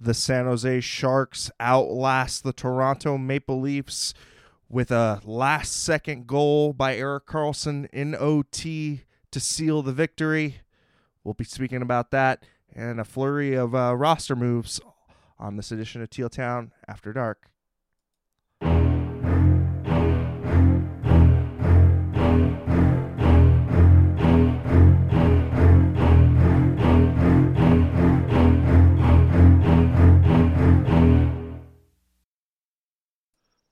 the San Jose Sharks outlast the Toronto Maple Leafs with a last second goal by Erik Karlsson in OT to seal the victory. We'll be speaking about that and a flurry of uh, roster moves on this edition of Teal Town After Dark.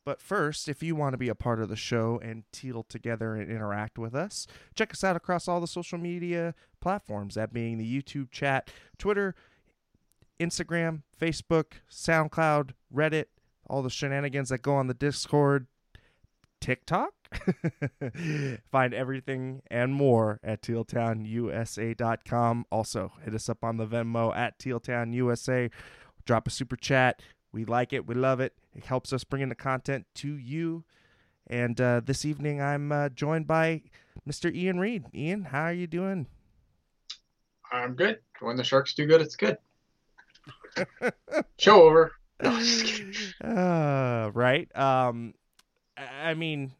But first, if you want to be a part of the show and teal together and interact with us, check us out across all the social media platforms, that being the YouTube chat, Twitter, Instagram, Facebook, SoundCloud, Reddit, all the shenanigans that go on the Discord, TikTok. Find everything and more at tealtownusa.com. Also, hit us up on the Venmo at tealtownusa. Drop a super chat. We like it. We love it. It helps us bring in the content to you. And uh, this evening, I'm uh, joined by Mr. Ian Reed. Ian, how are you doing? I'm good. When the Sharks do good, it's good. Show over. No, uh, right. Um, I mean,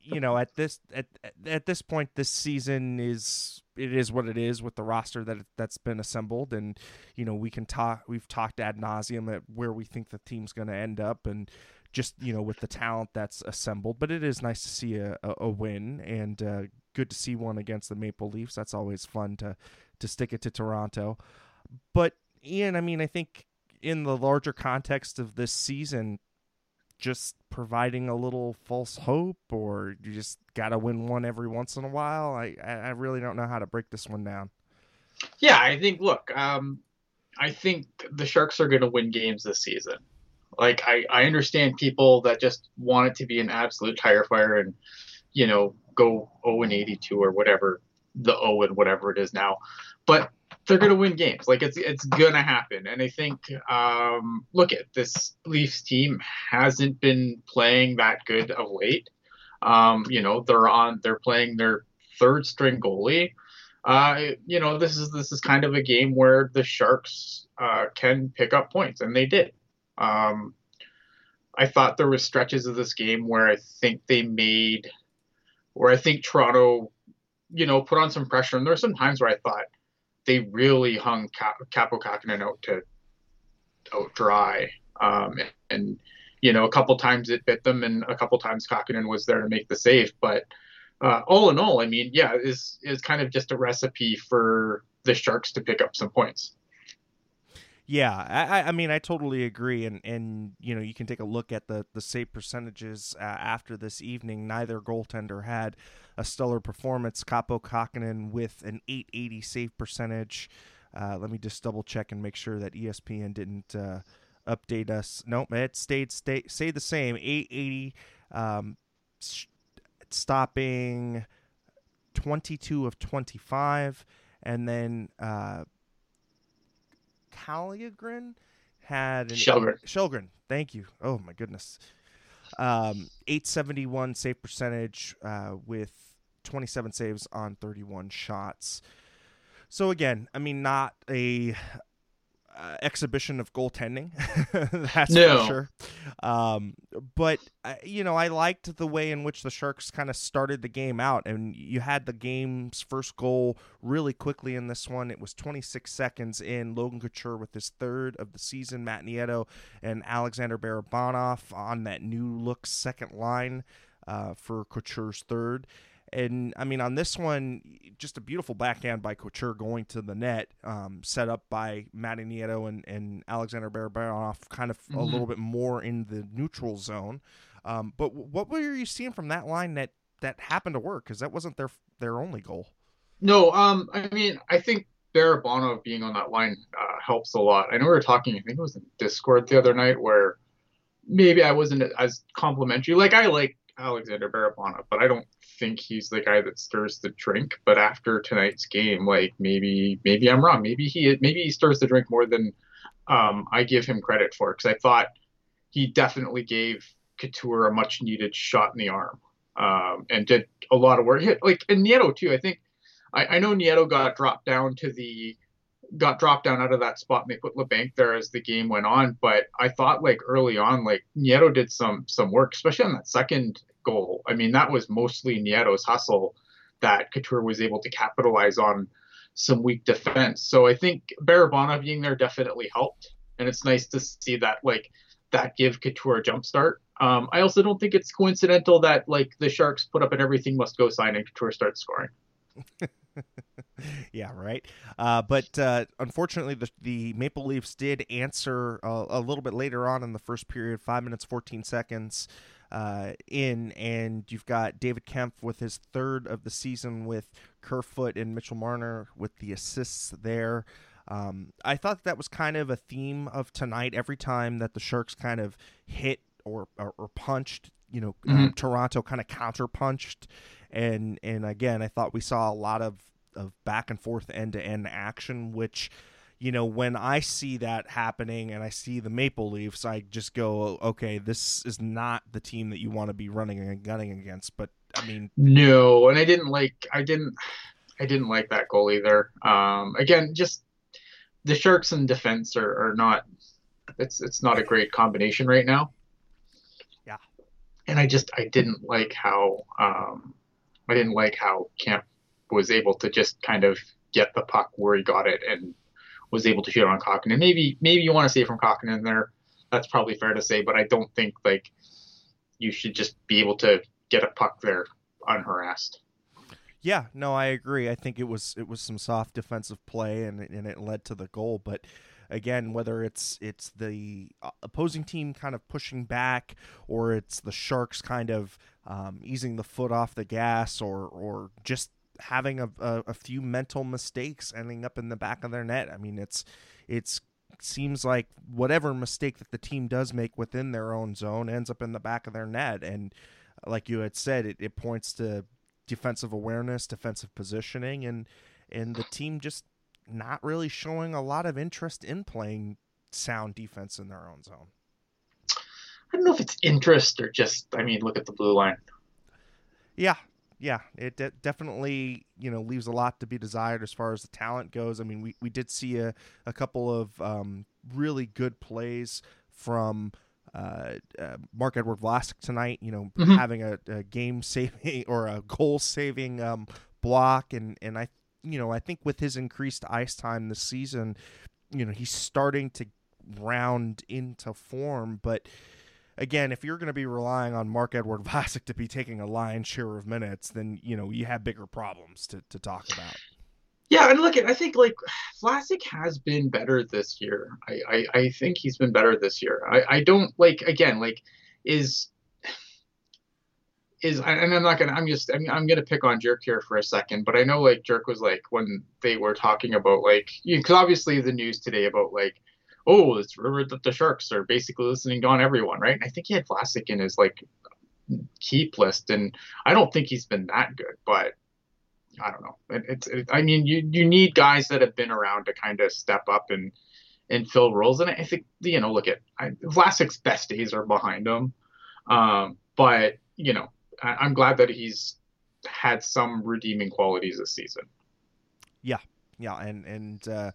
you know, at this at at this point, this season is it is what it is with the roster that that's been assembled, and you know we can talk. We've talked ad nauseum at where we think the team's going to end up, and just you know with the talent that's assembled. But it is nice to see a, a, a win, and uh, good to see one against the Maple Leafs. That's always fun to to stick it to Toronto. But Ian, I mean, I think in the larger context of this season, just providing a little false hope or you just got to win one every once in a while? I, I really don't know how to break this one down. Yeah, I think, look, um, I think the Sharks are going to win games this season. Like, I, I understand people that just want it to be an absolute tire fire and, you know, go 0 and 82 or whatever, the 0 and whatever it is now. But they're going to win games. Like it's it's going to happen. And I think um, look at this Leafs team hasn't been playing that good of late. Um, you know, they're on they're playing their third string goalie. Uh, you know, this is this is kind of a game where the Sharks uh, can pick up points, and they did. Um, I thought there was stretches of this game where I think they made, where I think Toronto, you know, put on some pressure, and there were some times where I thought, they really hung Cap- Kähkönen out to out dry. Um, and, and, you know, a couple times it bit them, and a couple times Kähkönen was there to make the save. But uh, all in all, I mean, yeah, is is kind of just a recipe for the Sharks to pick up some points. Yeah, I, I mean, I totally agree, and and you know, you can take a look at the the save percentages uh, after this evening. Neither goaltender had a stellar performance. Kaapo Kähkönen with an 880 save percentage. Uh, let me just double check and make sure that ESPN didn't uh, update us. Nope, it stayed stay stayed the same. 880, um, stopping 22 of 25, and then. Källgren had an Källgren. Källgren, thank you. Oh my goodness. Um, 871 save percentage uh, with 27 saves on 31 shots. So again, I mean, not a uh, exhibition of goaltending. That's no. for sure. Um, but uh, you know, I liked the way in which the Sharks kind of started the game out, and you had the game's first goal really quickly in this one. It was 26 seconds in. Logan Couture with his third of the season. Matt Nieto and Alexander Barabanov on that new look second line uh, for Couture's third. And I mean, on this one, just a beautiful backhand by Couture going to the net, um, set up by Matty Nieto and, and Alexander Barabanov, kind of mm-hmm. a little bit more in the neutral zone. Um, but what were you seeing from that line that that happened to work? Because that wasn't their their only goal. No, um, I mean, I think Barabanov being on that line uh, helps a lot. I know we were talking, I think it was in Discord the other night, where maybe I wasn't as complimentary. Like I like Alexander Barabanov, but I don't think he's the guy that stirs the drink. But after tonight's game, like maybe maybe I'm wrong. Maybe he maybe he stirs the drink more than um, I give him credit for. Because I thought he definitely gave Couture a much needed shot in the arm um, and did a lot of work. Like and Nieto too. I think I, I know Nieto got dropped down to the got dropped down out of that spot and they put Labanc there as the game went on. But I thought like early on, like Nieto did some some work, especially on that second goal. I mean, that was mostly Nieto's hustle that Couture was able to capitalize on some weak defense. So I think Barabanov being there definitely helped. And it's nice to see that like that give Couture a jump start. Um, I also don't think it's coincidental that like the Sharks put up an everything must go sign and Couture starts scoring. yeah, right. Uh, but uh, unfortunately, the, the Maple Leafs did answer a, a, little bit later on in the first period, five minutes fourteen seconds uh, in, and you've got David Kampf with his third of the season with Kerfoot and Mitchell Marner with the assists there. Um, I thought that was kind of a theme of tonight. Every time that the Sharks kind of hit or or, or punched, you know, mm-hmm. um, Toronto kind of counter punched, and and again, I thought we saw a lot of of back and forth end to end action, which you know, when I see that happening and I see the Maple Leafs, I just go, okay, this is not the team that you want to be running and gunning against. But I mean, no, and I didn't like, I didn't, I didn't like that goal either. Um, again, just the Sharks and defense are, are not, it's it's not a great combination right now. Yeah, and I just I didn't like how um, I didn't like how Kampf was able to just kind of get the puck where he got it and was able to shoot on Kähkönen. Maybe maybe you want to say from Kähkönen there. That's probably fair to say, but I don't think like you should just be able to get a puck there unharassed. Yeah, no, I agree. I think it was it was some soft defensive play and and it led to the goal, but again whether it's it's the uh, opposing team kind of pushing back or it's the sharks kind of um, easing the foot off the gas or or just having a, a, a few mental mistakes ending up in the back of their net. I mean, it's it's seems like whatever mistake that the team does make within their own zone ends up in the back of their net. And like you had said, it, it points to defensive awareness, defensive positioning, and and the team just not really showing a lot of interest in playing sound defense in their own zone. I don't know if it's interest or just, I mean, look at the blue line. Yeah, yeah, it de- definitely you know leaves a lot to be desired as far as the talent goes. I mean, we, we did see a, a couple of um, really good plays from uh, uh, Marc-Edouard Vlasic tonight. You know, mm-hmm. having a, a, game saving or a goal saving um, block, and and I you know I think with his increased ice time this season, you know he's starting to round into form, but again, if you're going to be relying on Mark Edward Vlasic to be taking a lion's share of minutes, then you know you have bigger problems to, to talk about. Yeah, and look, I think like Vlasic has been better this year. I, I, I think he's been better this year. I, I don't like again like is is and I'm not gonna I'm just I'm, I'm gonna pick on Jerk here for a second, but I know like Jerk was like when they were talking about like because obviously the news today about like oh, it's rumored that the Sharks are basically listening on everyone, right? And I think he had Vlasic in his like keep list, and I don't think he's been that good, but I don't know. It, it's, it, I mean, you you need guys that have been around to kind of step up and and fill roles, and I think you know, look at I, Vlasic's best days are behind him, um, but you know, I, I'm glad that he's had some redeeming qualities this season. Yeah, yeah, and and. Uh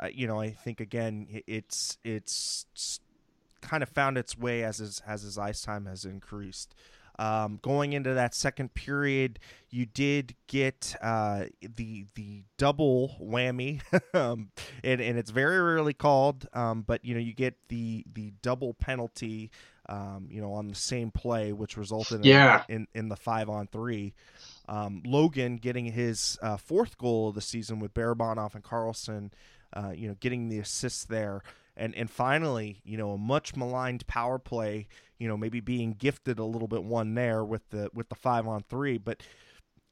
uh, you know, I think again, it's it's kind of found its way as his as his ice time has increased. Um, going into that second period, you did get uh, the the double whammy, um, and, and it's very rarely called, um, but you know you get the the double penalty, um, you know, on the same play, which resulted in yeah. in, in the five on three. Um, Logan getting his uh, fourth goal of the season with Barabanov and Karlsson uh, you know, getting the assists there. And, and finally, you know, a much maligned power play, you know, maybe being gifted a little bit one there with the with the five on three. But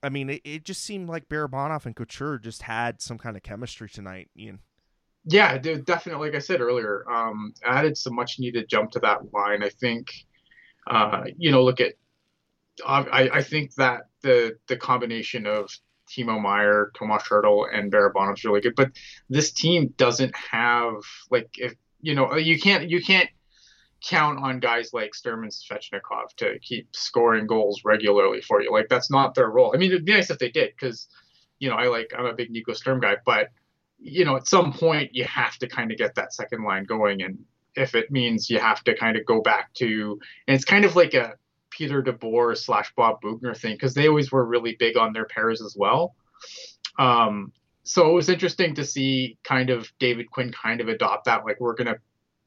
I mean, it, it just seemed like Barabanov and Couture just had some kind of chemistry tonight, Ian. Yeah, dude, definitely. Like I said earlier, um, added some much needed jump to that line. I think, uh, you know, look at, I, I think that the the combination of Timo Meier, Tomas Hertl, and Barabanov is really good. But this team doesn't have like if you know you can't you can't count on guys like Sturman Svechnikov to keep scoring goals regularly for you. Like that's not their role. I mean, it'd be nice if they did because you know I like I'm a big Nico Sturm guy, but you know, at some point you have to kind of get that second line going. And if it means you have to kind of go back to, and it's kind of like a Peter DeBoer slash Bob Boughner thing, because they always were really big on their pairs as well. Um, so it was interesting to see kind of David Quinn kind of adopt that. Like we're going to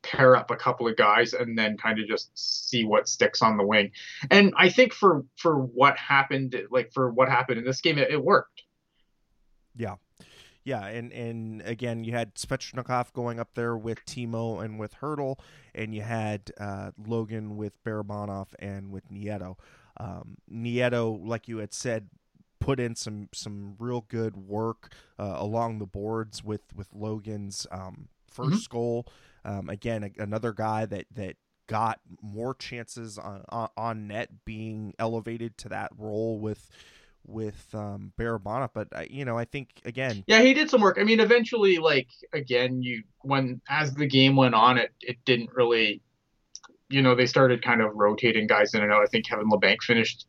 pair up a couple of guys and then kind of just see what sticks on the wing. And I think for for what happened, like for what happened in this game, it, it worked. Yeah. Yeah, and, and again, you had Svechnikov going up there with Timo and with Hertl, and you had uh, Logan with Barabanov and with Nieto. Um, Nieto, like you had said, put in some some real good work uh, along the boards with with Logan's um, 1st mm-hmm. goal. Um, again, a, another guy that that got more chances on, on, on net being elevated to that role with with um Barabanov, but uh, you know, I think again, yeah, he did some work. I mean, eventually, like again, you when as the game went on, it it didn't really, you know, they started kind of rotating guys in and out. I think Kevin Labanc finished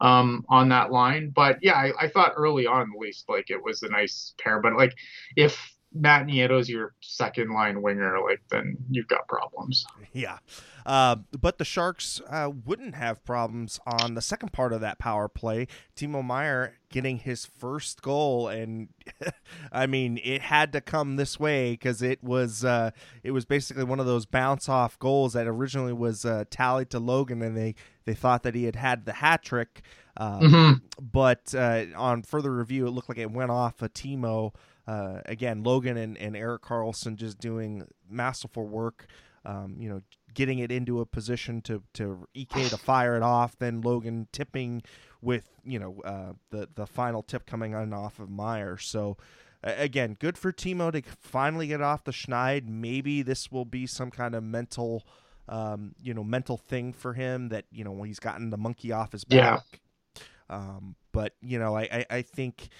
um on that line, but yeah, I, I thought early on at least like it was a nice pair. But like if Matt Nieto's your second line winger, like then you've got problems. Yeah, uh, but the Sharks uh, wouldn't have problems on the second part of that power play. Timo Meier getting his first goal, and I mean it had to come this way because it was uh, it was basically one of those bounce off goals that originally was uh, tallied to Logan, and they they thought that he had had the hat trick. Um, mm-hmm. But uh, on further review, it looked like it went off a Timo. Uh, again, Logan and, and Erik Karlsson just doing masterful work. Um, you know, getting it into a position to to Ek to fire it off, then Logan tipping with you know uh, the the final tip coming on off of Meier. So uh, again, good for Timo to finally get off the schneid. Maybe this will be some kind of mental, um, you know, mental thing for him that you know when he's gotten the monkey off his back. Yeah. Um, but you know, I, I, I think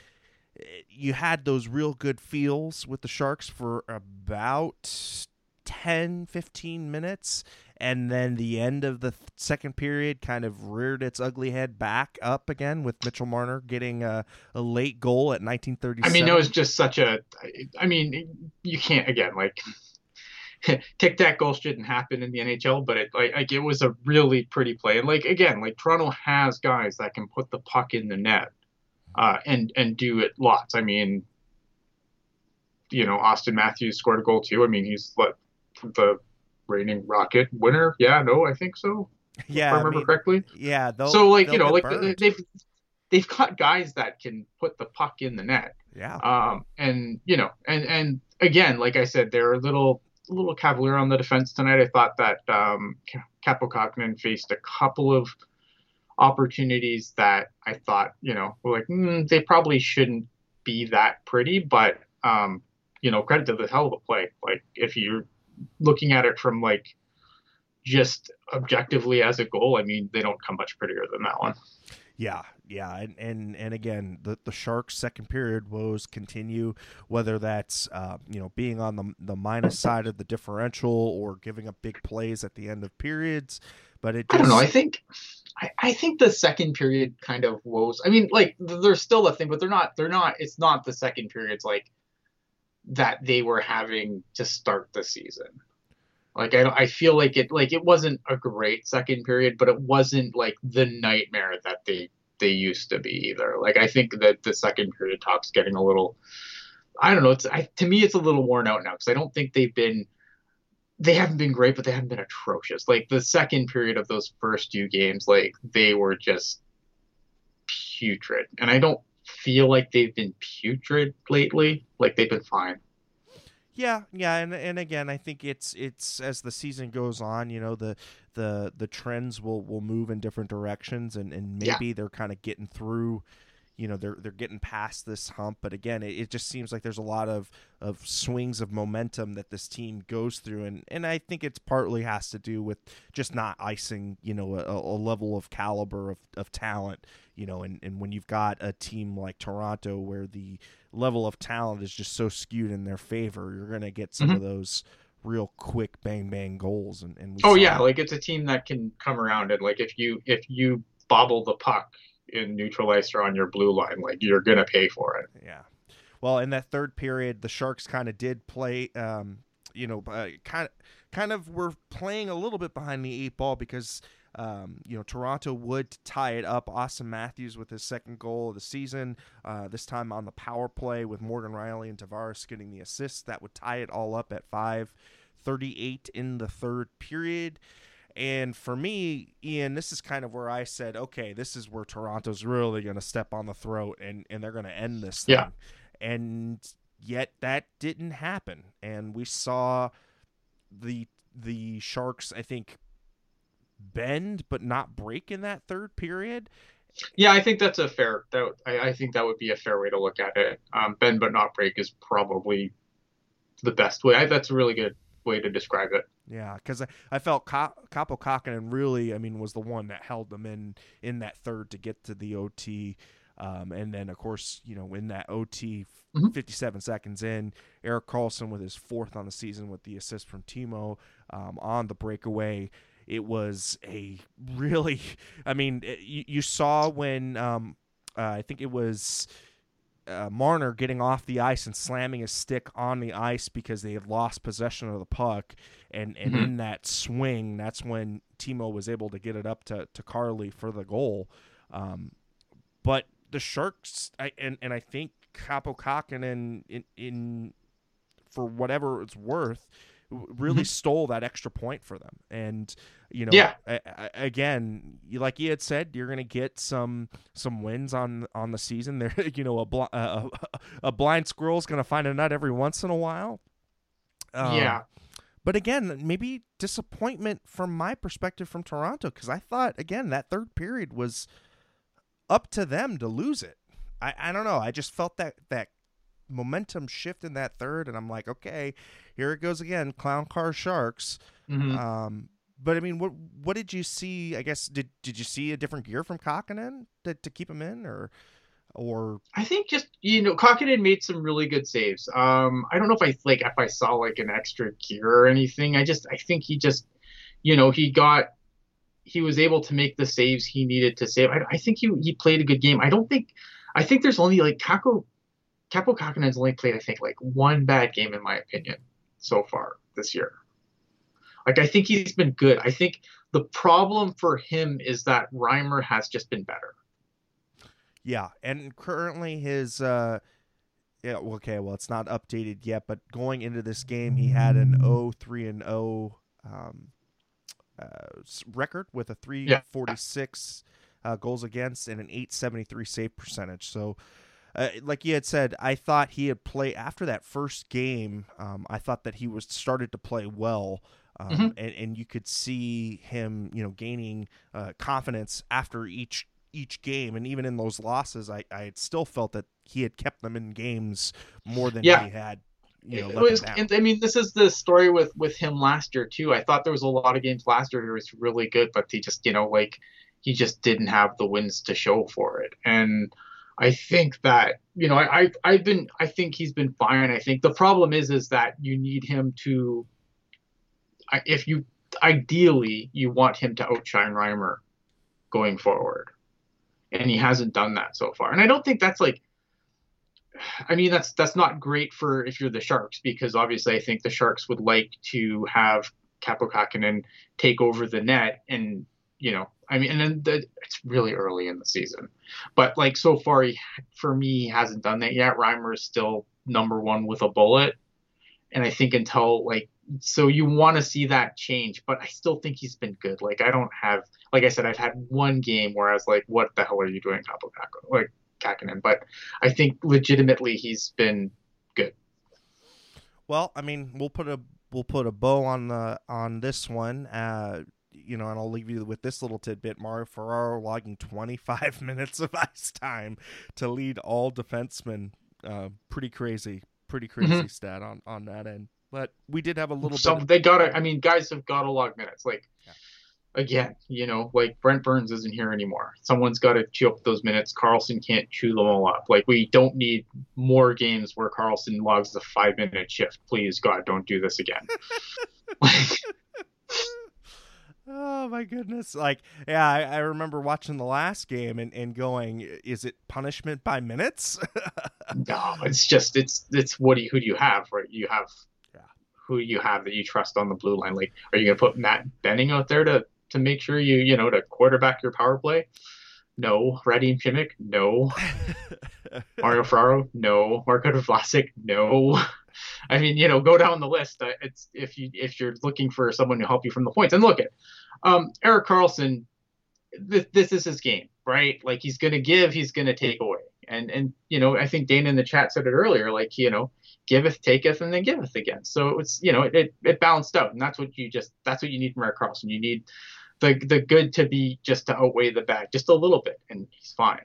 you had those real good feels with the Sharks for about 10, 15 minutes. And then the end of the th- second period kind of reared its ugly head back up again with Mitchell Marner getting a, a late goal at 1937. I mean, it was just such a. I mean, you can't, again, like. Tic Tac goal shouldn't happen in the NHL, but it like, like it was a really pretty play. And like again, like Toronto has guys that can put the puck in the net uh, and and do it lots. I mean, you know, Auston Matthews scored a goal too. I mean, he's what the reigning Rocket winner. Yeah, no, I think so. Yeah, I remember I mean, correctly. Yeah, so like you know, like burned. they've they've got guys that can put the puck in the net. Yeah. Um, and you know, and and again, like I said, they're a little a little cavalier on the defense tonight. I thought that um, Kaapo faced a couple of opportunities that I thought, you know, were like, mm, they probably shouldn't be that pretty, but, um, you know, credit to the hell of a play. Like, if you're looking at it from like just objectively as a goal, I mean, they don't come much prettier than that one. Yeah, yeah, and and, and again, the the Sharks' second period woes continue. Whether that's uh, you know being on the the minus side of the differential or giving up big plays at the end of periods, but it just... I don't know. I think I, I think the second period kind of woes. I mean, like there's still a thing, but they're not. They're not. It's not the second period. It's like that they were having to start the season. Like I, don't I feel like it. Like it wasn't a great second period, but it wasn't like the nightmare that they they used to be either. Like I think that the second period talk's getting a little. I don't know. It's I, to me, it's a little worn out now because I don't think they've been they haven't been great, but they haven't been atrocious. Like the second period of those first two games, like they were just putrid. And I don't feel like they've been putrid lately. Like they've been fine. Yeah, yeah, and and again, I think it's it's as the season goes on, you know, the the the trends will will move in different directions, and and maybe yeah. they're kind of getting through you know they're they're getting past this hump but again it, it, just seems like there's a lot of of swings of momentum that this team goes through and and I think it's partly has to do with just not icing you know a, a level of caliber of, of talent you know and, and when you've got a team like Toronto where the level of talent is just so skewed in their favor you're going to get some mm-hmm. of those real quick bang bang goals and, and oh yeah like it's a team that can come around and like if you if you bobble the puck in neutralizer on your blue line. Like you're gonna pay for it. Yeah. well, in that third period, the Sharks kind of did play. Um, you know, uh, kind of kind of were playing a little bit behind the eight ball because um, you know, Toronto would tie it up. Auston Matthews with his second goal of the season, uh, this time on the power play with Morgan Rielly and Tavares getting the assists. That would tie it all up at 5:38 in the third period. And for me, Ian, this is kind of where I said, okay, this is where Toronto's really going to step on the throat and, and they're going to end this thing. Yeah. And yet that didn't happen. And we saw the the Sharks, I think, bend but not break in that third period. Yeah, I think that's a fair. That I, I think that would be a fair way to look at it. Um, bend but not break is probably the best way. I, that's a really good way to describe it. Yeah, because I, I felt Ka- Kähkönen really, I mean, was the one that held them in in that third to get to the OT. Um, and then, of course, you know, in that OT, Mhm. 57 seconds in, Erik Karlsson with his fourth on the season with the assist from Timo um, on the breakaway. It was a really, I mean, it, you, you saw when um, uh, I think it was uh, Marner getting off the ice and slamming his stick on the ice because they had lost possession of the puck, and and Mhm. in that swing, that's when Timo was able to get it up to to Carly for the goal. Um, but the Sharks, I, and and I think Kaapo Kähkönen in in for whatever it's worth, really stole that extra point for them. And you know, Yeah. again, like he had said, you're going to get some some wins on on the season. There, you know, a bl- a, a, blind squirrel's going to find a nut every once in a while. Um, yeah, but again, maybe disappointment from my perspective from Toronto because I thought again that third period was up to them to lose it. I, I don't know. I just felt that that momentum shift in that third, and I'm like, okay, here it goes again, clown car sharks. Mhm. Um, but I mean, what what did you see? I guess did did you see a different gear from Kähkönen to to keep him in, or or I think just you know, Kähkönen made some really good saves. Um, I don't know if I like if I saw like an extra gear or anything. I just I think he just, you know, he got he was able to make the saves he needed to save. I, I think he he played a good game. I don't think I think there's only like Kako Kaapo Kähkönen's only played I think like one bad game in my opinion so far this year. Like I think he's been good. I think the problem for him is that Reimer has just been better. Yeah, and currently his uh yeah, okay, well it's not updated yet, but going into this game he had an 0-3 and 0 um uh, record with a 346 uh, goals against and an 873 save percentage. So uh, like you had said, I thought he had play after that first game. Um, I thought that he was started to play well, um, Mhm. and and you could see him, you know, gaining uh, confidence after each each game, and even in those losses, I I still felt that he had kept them in games more than Yeah. he had, you know, was, and I mean, this is the story with with him last year too. I thought there was a lot of games last year he was really good, but he just, you know, like he just didn't have the wins to show for it. And I think that, you know, I, I I've been, I think he's been fine. I think the problem is, is that you need him to, if you ideally you want him to outshine Reimer going forward, and he hasn't done that so far. And I don't think that's like I mean, that's that's not great for if you're the Sharks because obviously I think the Sharks would like to have Kaapo Kähkönen take over the net and you know I mean and then the, it's really early in the season, but like so far he, for me he hasn't done that yet. Reimer is still number one with a bullet, and I think until like so you want to see that change, but I still think he's been good. Like I don't have like I said I've had one game where I was like, what the hell are you doing, Kaapo? Like Kähkönen, but I think legitimately he's been good. Well, I mean, we'll put a we'll put a bow on the on this one. Uh, you know, and I'll leave you with this little tidbit. Mario Ferraro logging 25 minutes of ice time to lead all defensemen. Uh, pretty crazy, pretty crazy stat on on that end. But we did have a little So bit. they gotta. I mean, guys have got to log minutes. Like Yeah. again, you know, like Brent Burns isn't here anymore. Someone's got to chew up those minutes. Karlsson can't chew them all up. Like we don't need more games where Karlsson logs a five minute shift. Please God, don't do this again. Oh my goodness! Like, yeah, I, I, remember watching the last game and, and going, "Is it punishment by minutes?" no, it's just it's it's what do you, who do you have? Right, you have. Who you have that you trust on the blue line. Like, are you gonna put Matt Benning out there to to make sure you you know to quarterback your power play? No. Radim Simek? No. Mario Ferraro? No. Marco Vlasic? No. I mean, you know, go down the list. Uh, it's if you if you're looking for someone to help you from the points, and look at um, Erik Karlsson. This, this is his game, right? Like he's going to give, he's going to take away, and and you know, I think Dana in the chat said it earlier. Like you know, giveth, taketh, and then giveth again. So it's you know, it it balanced out, and that's what you just that's what you need from Erik Karlsson. You need the the good to be just to outweigh the bad just a little bit, and he's fine.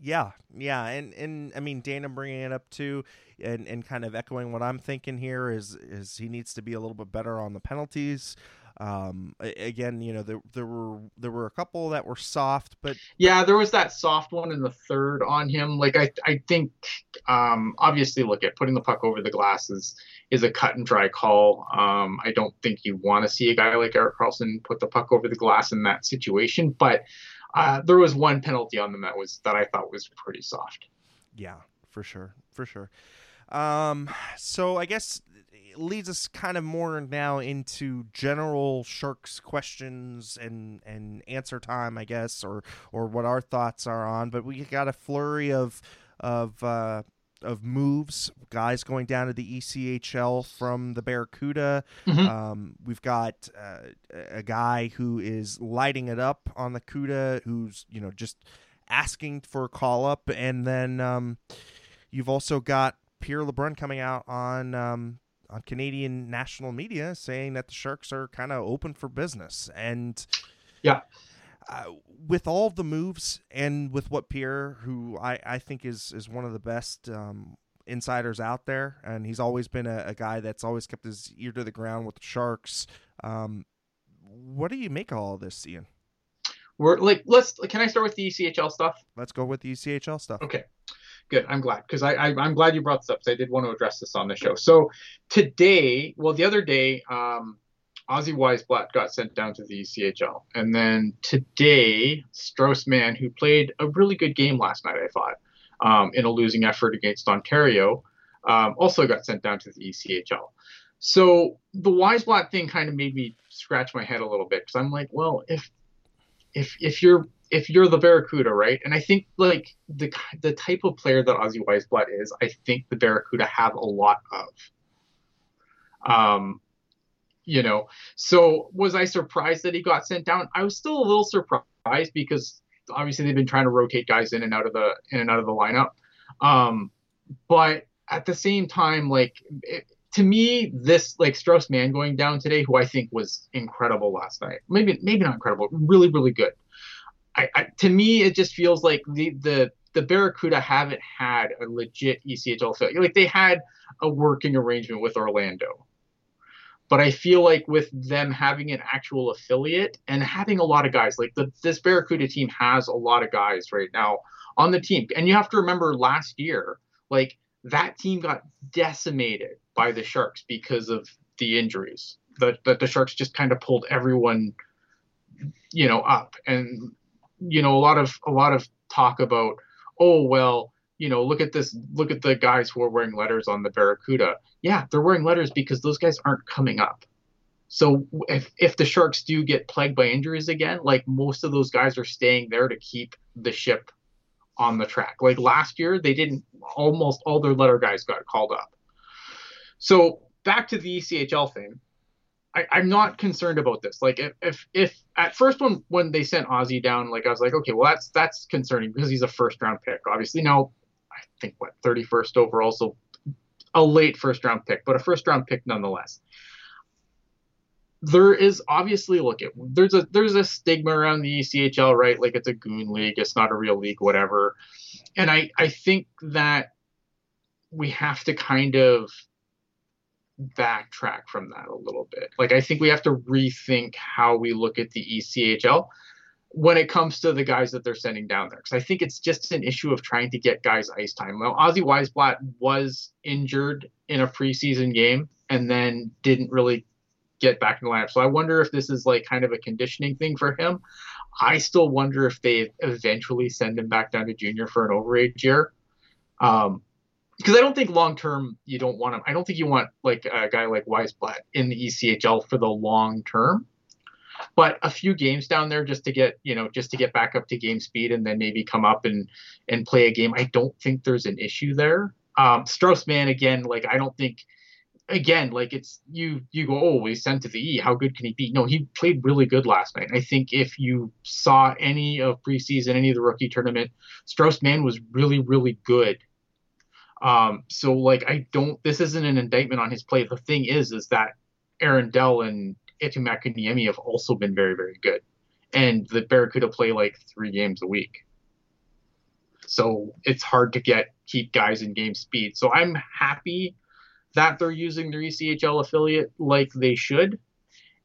Yeah, yeah, and and I mean Dana bringing it up too, and and kind of echoing what I'm thinking here is is he needs to be a little bit better on the penalties. Um, again, you know, there there were there were a couple that were soft, but yeah, there was that soft one in the third on him. Like I I think, um, obviously, look at putting the puck over the glass is is a cut and dry call. Um, I don't think you want to see a guy like Erik Karlsson put the puck over the glass in that situation, but uh, there was one penalty on them that was that I thought was pretty soft. Yeah, for sure, for sure. Um, so I guess leads us kind of more now into general sharks questions and and answer time, I guess, or or what our thoughts are on. But we got a flurry of of uh, of moves, guys going down to the ECHL from the Barracuda. Mm-hmm. Um, we've got uh, a guy who is lighting it up on the CUDA, who's you know just asking for a call up, and then um, you've also got Pierre LeBrun coming out on um, on Canadian national media saying that the Sharks are kind of open for business, and yeah. Uh, with all the moves and with what Pierre, who I, I think is is one of the best um, insiders out there, and he's always been a, a, guy that's always kept his ear to the ground with the Sharks. Um, what do you make of all of this, Ian? We're like, let's. Can I start with the ECHL stuff? Let's go with the ECHL stuff. Okay good. I'm glad because I, I am glad you brought this up because I did want to address this on the show. So today, well, the other day, um, Ozzy Wiesblatt got sent down to the ECHL, and then today, Strauss Mann, who played a really good game last night, I thought, um, in a losing effort against Ontario, um, also got sent down to the ECHL. So the Wiesblatt thing kind of made me scratch my head a little bit because I'm like, well, if if if you're if you're the Barracuda, right? And I think like the the type of player that Ozzy Wiesblatt is, I think the Barracuda have a lot of. Um, you know, so was I surprised that he got sent down? I was still a little surprised because obviously they've been trying to rotate guys in and out of the in and out of the lineup. Um, but at the same time, like to me, this like Strauss Mann going down today, who I think was incredible last night. Maybe maybe not incredible, really really good. I, I, to me, it just feels like the the the Barracuda haven't had a legit ECHL affiliate. Like they had a working arrangement with Orlando, but I feel like with them having an actual affiliate and having a lot of guys, like the this Barracuda team has a lot of guys right now on the team, and you have to remember last year, like that team got decimated by the Sharks because of the injuries. That the, the Sharks just kind of pulled everyone, you know, up. And you know a lot of a lot of talk about oh well you know look at this look at the guys who are wearing letters on the barracuda. Yeah they're wearing letters because those guys aren't coming up. So if if the sharks do get plagued by injuries again like most of those guys are staying there to keep the ship on the track. Like last year they didn't almost all their letter guys got called up so back to the echl thing I, am not concerned about this. Like if, if if at first when when they sent Ozzy down, like I was like, okay, well that's that's concerning because he's a first round pick. Obviously now I think what 31st overall, so a late first round pick, but a first round pick nonetheless. There is obviously look at there's a there's a stigma around the ECHL, right? Like it's a goon league, it's not a real league, whatever. And I I think that we have to kind of backtrack from that a little bit. Like I think we have to rethink how we look at the ECHL when it comes to the guys that they're sending down there. Because I think it's just an issue of trying to get guys ice time. Well, Ozzy Wiesblatt was injured in a preseason game and then didn't really get back in the lineup. So I wonder if this is like kind of a conditioning thing for him. I still wonder if they eventually send him back down to junior for an overage year. Um, because I don't think long term you don't want him. I don't think you want like a guy like Wiesblatt in the ECHL for the long term. But a few games down there just to get you know just to get back up to game speed and then maybe come up and and play a game. I don't think there's an issue there. Um, Strauss Mann again, like I don't think again, like it's you you go, oh, he's sent to the E. How good can he be? No, he played really good last night. I think if you saw any of preseason, any of the rookie tournament, Strauss Mann was really, really good. Um, so like I don't this isn't an indictment on his play. The thing is is that Aaron Dell and Eetu Makiniemi have also been very, very good. And the Barracuda play like three games a week. So it's hard to get keep guys in game speed. So I'm happy that they're using their ECHL affiliate like they should.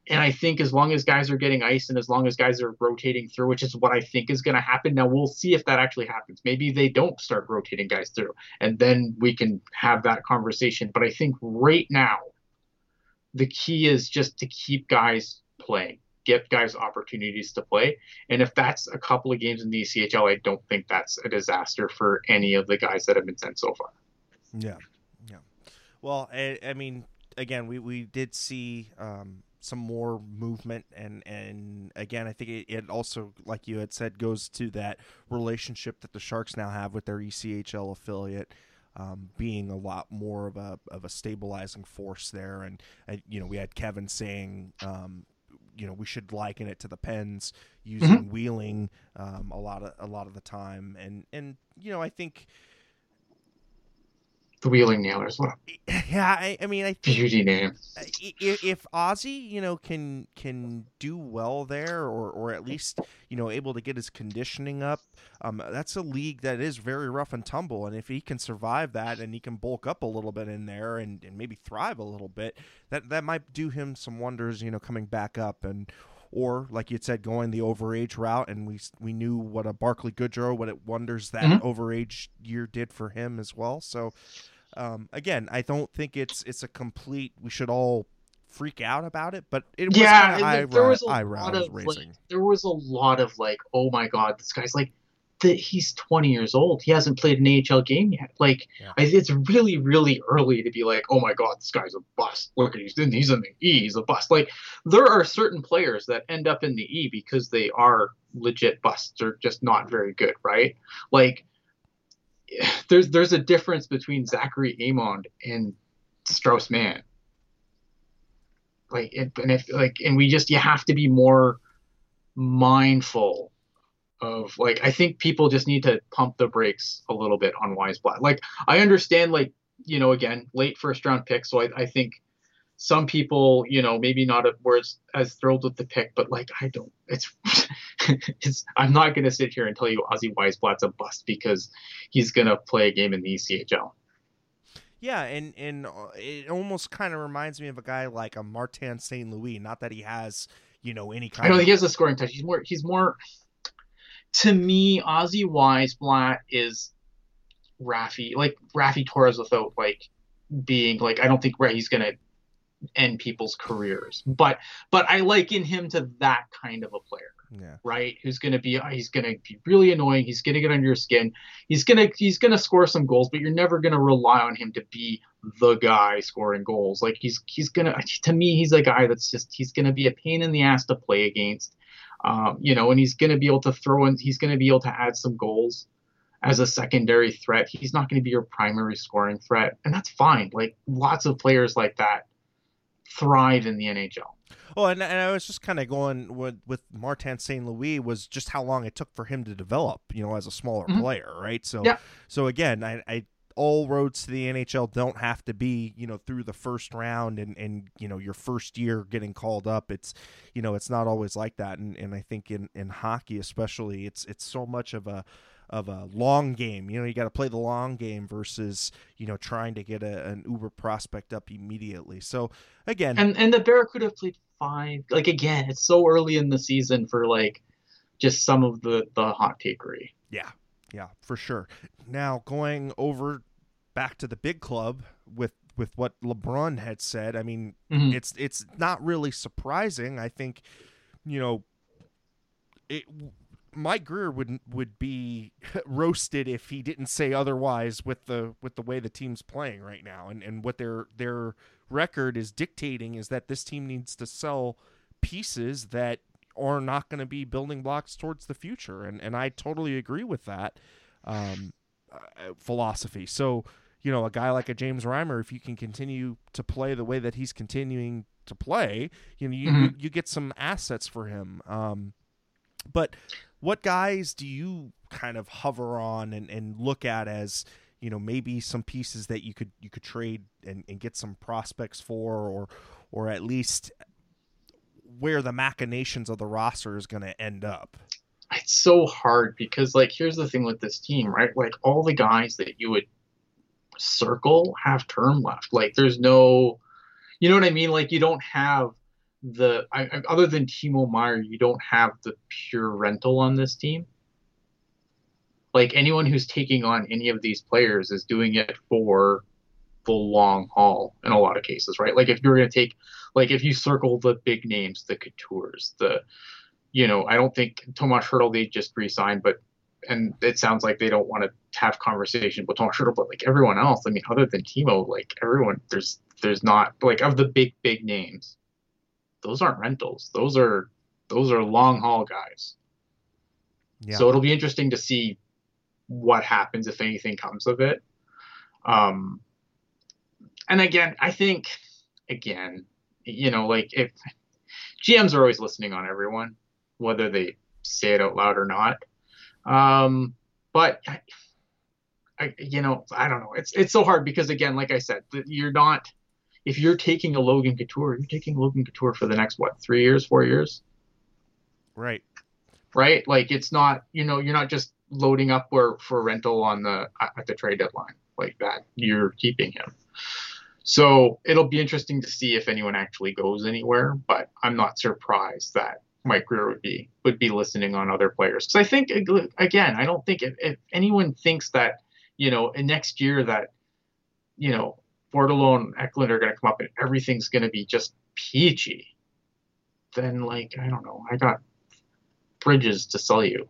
And I think as long as guys are getting ice and as long as guys are rotating through, which is what I think is going to happen. Now we'll see if that actually happens. Maybe they don't start rotating guys through, and then we can have that conversation. But I think right now, the key is just to keep guys playing, get guys opportunities to play. And if that's a couple of games in the ECHL, I don't think that's a disaster for any of the guys that have been sent so far. Yeah. Yeah. Well, I, I mean, again, we, we did see um, some more movement, and and again, I think it, it, also, like you had said, goes to that relationship that the Sharks now have with their ECHL affiliate. Um, being a lot more of a of a stabilizing force there, and, and you know we had Kevin saying, um, you know, we should liken it to the Pens using mm-hmm. wheeling um, a lot of a lot of the time, and and you know I think the Wheeling Nailers. What a yeah, I, I mean, I think beauty name. If, if Ozzy, you know, can can do well there, or or at least you know able to get his conditioning up, um, that's a league that is very rough and tumble. And if he can survive that, and he can bulk up a little bit in there, and, and maybe thrive a little bit, that that might do him some wonders. You know, coming back up and or like you said, going the overage route, and we we knew what a Barclay Goodrow, what it wonders that mm-hmm. overage year did for him as well. So, um, again, I don't think it's it's a complete. We should all freak out about it, but it was yeah, there was a lot of like, there was a lot of like, oh my god, this guy's like that he's 20 years old. He hasn't played an AHL game yet. Like, yeah. I, it's really, really early to be like, oh my God, this guy's a bust. Look at he's in, he's in the E. He's a bust. Like, there are certain players that end up in the E because they are legit busts or just not very good, right? Like, there's there's a difference between Zachary Emond and Strauss Mann. Like and if like and we just you have to be more mindful of like I think people just need to pump the brakes a little bit on Wiesblatt. Like I understand like you know again late first round pick, so I, I think some people, you know, maybe not were as, as thrilled with the pick, but like I don't. It's, it's. I'm not gonna sit here and tell you Ozzy Wiesblatt's a bust because he's gonna play a game in the ECHL. Yeah, and and uh, it almost kind of reminds me of a guy like a Martin St. Louis. Not that he has, you know, any kind. I know of... he has a scoring touch. He's more. He's more. To me, Ozzy Wiesblatt is Raffi, like Raffi Torres without like being like I don't think he's gonna end people's careers. But but I liken him to that kind of a player. Yeah. Right? Who's gonna be he's gonna be really annoying, he's gonna get under your skin, he's gonna he's gonna score some goals, but you're never gonna rely on him to be the guy scoring goals. Like he's he's gonna to me he's a guy that's just he's gonna be a pain in the ass to play against. Um, you know, and he's gonna be able to throw in he's gonna be able to add some goals as a secondary threat. He's not going to be your primary scoring threat, and that's fine. Like lots of players like that thrive in the NHL. Oh, and, and I was just kind of going with with Martin St. Louis was just how long it took for him to develop, you know, as a smaller mm-hmm. player, right? So, yeah. so again, I, I all roads to the NHL don't have to be, you know, through the first round and, and you know, your first year getting called up. It's, you know, it's not always like that. And, and I think in, in hockey especially, it's it's so much of a of a long game. You know, you got to play the long game versus you know trying to get a, an Uber prospect up immediately. So again, and and the Barracuda played five. Like again, it's so early in the season for like just some of the the hot takery. Yeah, yeah, for sure. Now going over back to the big club with with what LeBrun had said, I mean, Mhm. it's it's not really surprising. I think, you know, it. Mike Grier would would be roasted if he didn't say otherwise with the with the way the team's playing right now and, and what their their record is dictating is that this team needs to sell pieces that are not going to be building blocks towards the future and and I totally agree with that um, uh, philosophy. So you know, a guy like a James Reimer, if you can continue to play the way that he's continuing to play, you know, you Mhm. you, you get some assets for him. Um, but what guys do you kind of hover on and, and look at as you know maybe some pieces that you could you could trade and, and get some prospects for or or at least where the machinations of the roster is going to end up it's so hard because like here's the thing with this team, right? Like all the guys that you would circle have term left. Like there's no you know what I mean? Like you don't have the I, other than Timo Meier, you don't have the pure rental on this team. Like anyone who's taking on any of these players is doing it for the long haul in a lot of cases, right? Like if you're going to take, like if you circle the big names, the Coutures, the, you know, I don't think Tomas Hertl they just re-signed, but and it sounds like they don't want to have conversation with Tomas Hertl, but like everyone else, I mean, other than Timo, like everyone, there's there's not like of the big big names, those aren't rentals. Those are those are long haul guys. yeah So it'll be interesting to see what happens if anything comes of it. Um, and again, I think, again, you know, like if GMs are always listening on everyone, whether they say it out loud or not. Um, but I, I, you know, I don't know. It's it's so hard because again, like I said, you're not. If you're taking a Logan Couture, you're taking Logan Couture for the next what three years, four years right right? Like it's not, you know, you're not just loading up for for rental on the at the trade deadline like that. You're keeping him. So it'll be interesting to see if anyone actually goes anywhere. But I'm not surprised that Mike Grier would be would be listening on other players because I think again, I don't think if, if anyone thinks that you know next year that you know Bordeleau and Eklund are going to come up and everything's going to be just peachy, then like I don't know, I got bridges to sell you.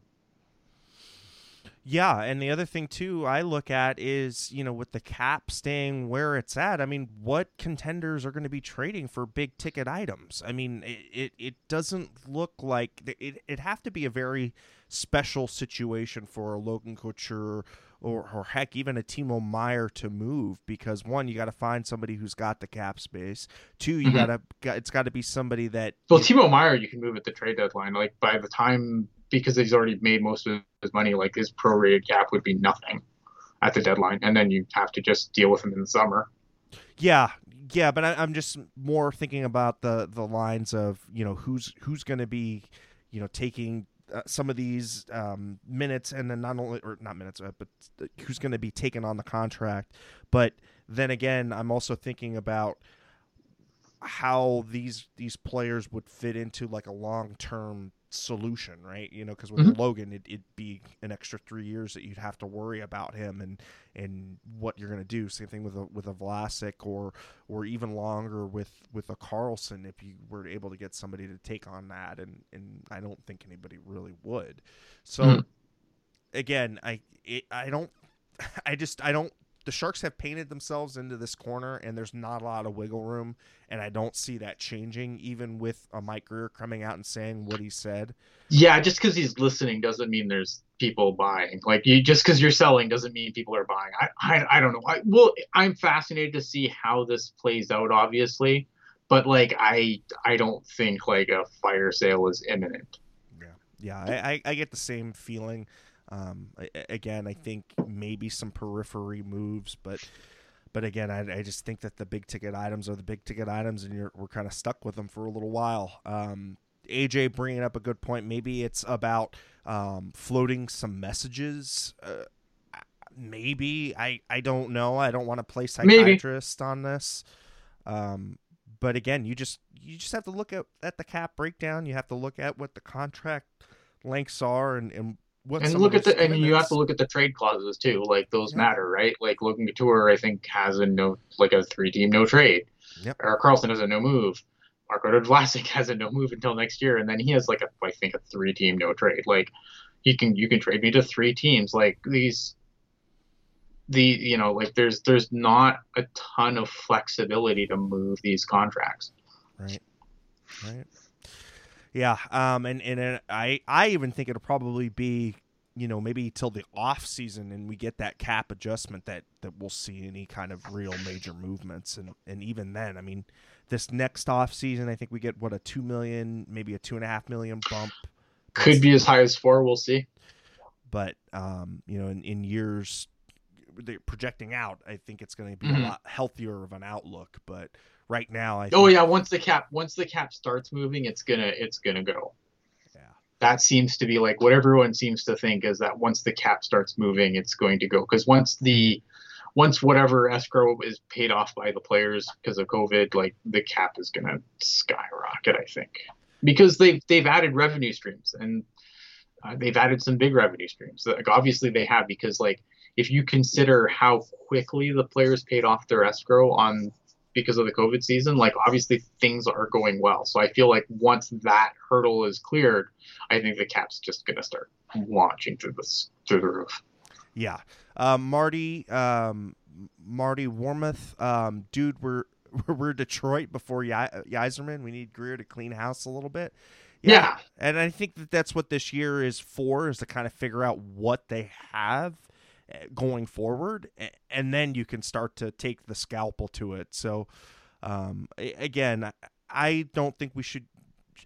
Yeah, and the other thing too I look at is, you know, with the cap staying where it's at, I mean, what contenders are going to be trading for big ticket items? I mean, it it, it doesn't look like it it have to be a very special situation for a Logan Couture or, or heck even a Timo Meier to move because one you got to find somebody who's got the cap space. Two you Mhm. gotta it's got to be somebody that Well, you- Timo Meier, you can move at the trade deadline. Like by the time, because he's already made most of his money, like his prorated cap would be nothing at the deadline, and then you have to just deal with him in the summer. Yeah, yeah, but I, I'm just more thinking about the the lines of you know who's who's going to be you know taking uh, some of these um, minutes and then not only or not minutes uh, but who's going to be taking on the contract. But then again, I'm also thinking about how these these players would fit into like a long term solution, right? You know, because with Mhm. Logan, it, it'd be an extra three years that you'd have to worry about him and and what you're going to do. Same thing with a with a Vlasic or or even longer with with a Karlsson if you were able to get somebody to take on that, and and I don't think anybody really would. So Mhm. again, I it, I don't I just I don't. The Sharks have painted themselves into this corner, and there's not a lot of wiggle room, and I don't see that changing, even with a Mike Grier coming out and saying what he said. Yeah, just because he's listening doesn't mean there's people buying. Like you, just because you're selling doesn't mean people are buying. I, I, I don't know. I, well, I'm fascinated to see how this plays out, obviously, but like I, I don't think like a fire sale is imminent. Yeah, I, I, I get the same feeling. Um, I, again, I think maybe some periphery moves, but but again, I, I just think that the big ticket items are the big ticket items, and you're, we're kind of stuck with them for a little while. Um, AJ bringing up a good point. Maybe it's about um, floating some messages. Uh, maybe I I don't know. I don't want to play Maybe. psychiatrist on this. Um, but again, you just you just have to look at, at the cap breakdown. You have to look at what the contract lengths are and, and what and look at the and you have to look at the trade clauses too. Like those Yeah. matter, right? Like Logan Couture, I think has a no like a three team no trade. Yep. Erik Karlsson has a no move. Marco Vlasic has a no move until next year, and then he has like a I think a three team no trade. Like he can you can trade me to three teams. Like these the you know like there's there's not a ton of flexibility to move these contracts. Right. Right. Yeah. Um. And and uh, I I even think it'll probably be you know maybe till the off season and we get that cap adjustment that that we'll see any kind of real major movements and and even then I mean this next off season I think we get what a two million maybe a two and a half million bump Could be as high as four. We'll see. but um, you know, in, in years they're projecting out, I think it's going to be Mhm. a lot healthier of an outlook. But right now, I Oh think, yeah, once the cap once the cap starts moving, it's gonna it's gonna go. yeah, That seems to be like what everyone seems to think is that once the cap starts moving, it's going to go because once the once whatever escrow is paid off by the players because of COVID, like the cap is gonna skyrocket. I think because they've they've added revenue streams and uh, they've added some big revenue streams. Like obviously they have because like if you consider how quickly the players paid off their escrow on because of the COVID season, like obviously things are going well. So I feel like once that hurdle is cleared, I think the cap's just gonna start launching through this through the roof. yeah. Um, Marty, um, Marty Warmouth, um, dude, we're we're Detroit before Ye-. We need Grier to clean house a little bit. Yeah. and I think that that's what this year is for, is to kind of figure out what they have going forward, and then you can start to take the scalpel to it. So, um, again, I- don't think we should,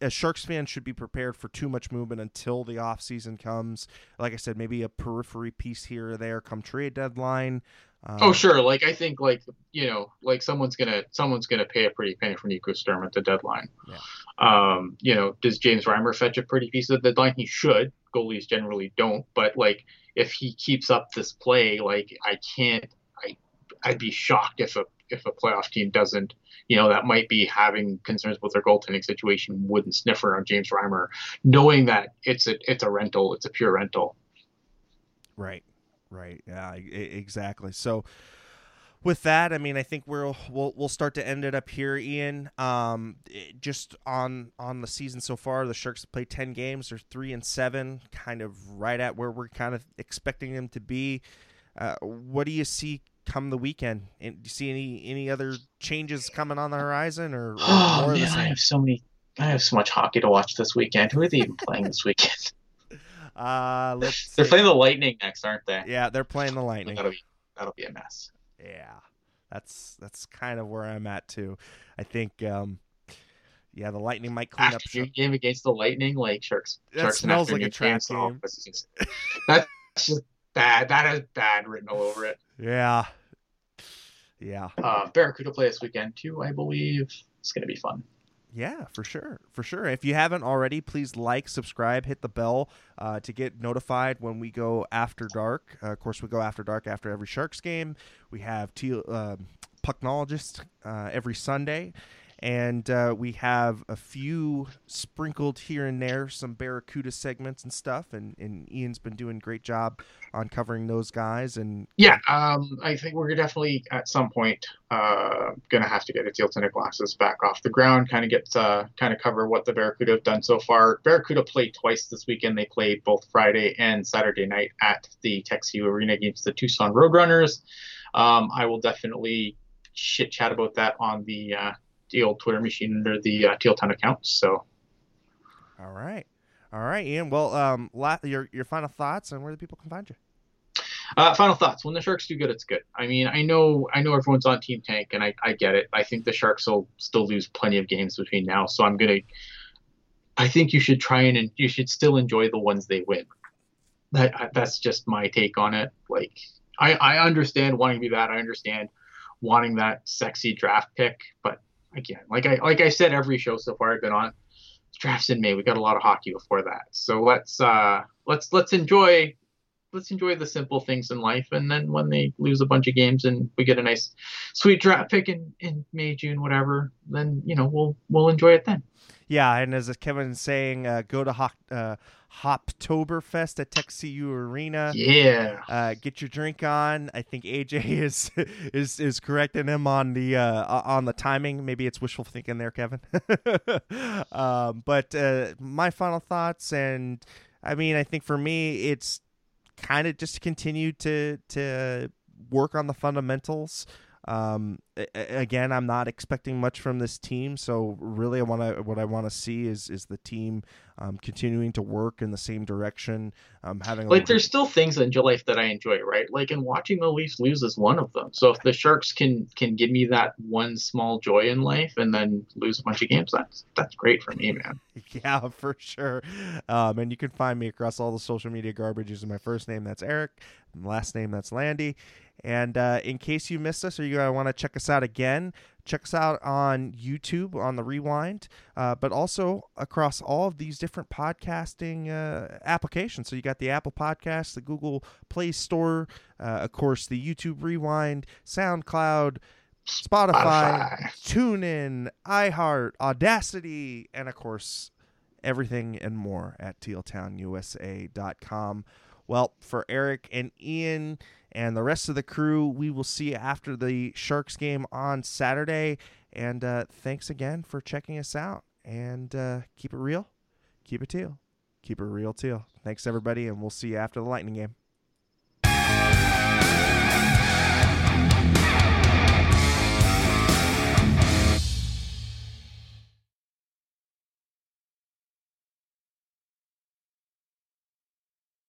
as Sharks fans, should be prepared for too much movement until the off season comes. Like I said, maybe a periphery piece here or there come trade deadline. Um, Oh sure, like I think like you know like someome's gonna someone's gonna pay a pretty penny for Nico Sturm at the deadline. Yeah. Um, you know, does James Reimer fetch a pretty piece at the deadline? He should. Goalies generally don't, but like if he keeps up this play, like I can't. I I'd be shocked if a if a playoff team doesn't. You know, that might be having concerns with their goaltending situation. Wouldn't sniffer on James Reimer, knowing that it's a it's a rental, it's a pure rental. Right, right, yeah, exactly. So, with that, I mean, I think we'll we'll we'll start to end it up here, Ian. Um, it- just on on the season so far, the Sharks have played ten games. They're three and seven, kind of right at where we're kind of expecting them to be. Uh, what do you see come the weekend? And do you see any any other changes coming on the horizon, or, or Oh more of the man, I have so many. I have so much hockey to watch this weekend. Who are they even playing this weekend? Uh, let's. They're see. playing the Lightning next, aren't they? Yeah, they're playing the Lightning. That'll be that'll be a mess. Yeah, that's that's kind of where I'm at too. I think, um, yeah, the Lightning might clean up. Afternoon game against the Lightning, like Sharks. That Sharks smells like a trap oh, game. that's just bad. That has bad written all over it. yeah, yeah, Uh, Barracuda play this weekend too, I believe. It's gonna be fun. Yeah, for sure, for sure. If you haven't already, please like, subscribe, hit the bell uh, to get notified when we go after dark. Uh, of course, we go after dark after every Sharks game. We have teal, uh, Pucknologist uh, every Sunday. And uh, we have a few sprinkled here and there, some Barracuda segments and stuff. And, and Ian's been doing a great job on covering those guys. And Yeah, um, I think we're definitely at some point uh, gonna have to get a Teal Tinted Glasses back off the ground, kind of get uh, kind of cover what the Barracuda have done so far. Barracuda played twice this weekend. They played both Friday and Saturday night at the TechCU Arena against the Tucson Roadrunners. Um, I will definitely chit chat about that on the uh, the old Twitter machine under the uh, Teal Town account. So all right. All right, Ian. Well, um, la- your, your final thoughts on where the people can find you. Uh, final thoughts. When the Sharks do good, it's good. I mean, I know, I know everyone's on Team Tank, and I, I get it. I think the Sharks will still lose plenty of games between now, so I'm gonna. I think you should try and you should still enjoy the ones they win. That that's just my take on it. Like, I I understand wanting to be that. I understand wanting that sexy draft pick, but again, like I like I said, every show so far I've been on, drafts in May. We got a lot of hockey before that, so let's uh let's let's enjoy let's enjoy the simple things in life and then when they lose a bunch of games and we get a nice sweet draft pick in, in may june whatever then you know we'll we'll enjoy it then Yeah, and as Kevin's saying, uh, go to Hop, uh, Hoptoberfest at TechCU Arena. Yeah. Uh, get your drink on. I think AJ is is is correcting him on the uh, on the timing. Maybe it's wishful thinking there, Kevin. um, but uh, my final thoughts, and I mean, I think for me, it's kind of just continue to to work on the fundamentals. Um, again, I'm not expecting much from this team, so really, I want to what I want to see is is the team um, continuing to work in the same direction. Um, having like there's still things in life that I enjoy, right? Like, in watching the Leafs lose is one of them. So if the Sharks can can give me that one small joy in life and then lose a bunch of games, that's that's great for me, man. yeah, for sure. Um, and you can find me across all the social media garbage using my first name, that's Eric, last name, that's Landy. And uh, in case you missed us or you want to check us out again, check us out on YouTube on the Rewind, uh, but also across all of these different podcasting uh, applications. So you got the Apple Podcast, the Google Play Store, uh, of course, the YouTube Rewind, SoundCloud. Spotify, Spotify, TuneIn, iHeart, Audacity, and of course, everything and more at tealtownusa.com. Well, for Eric and Ian, and the rest of the crew, we will see you after the Sharks game on Saturday. And uh, thanks again for checking us out. And uh, keep it real, keep it teal, keep it real teal. Thanks, everybody, and we'll see you after the Lightning game.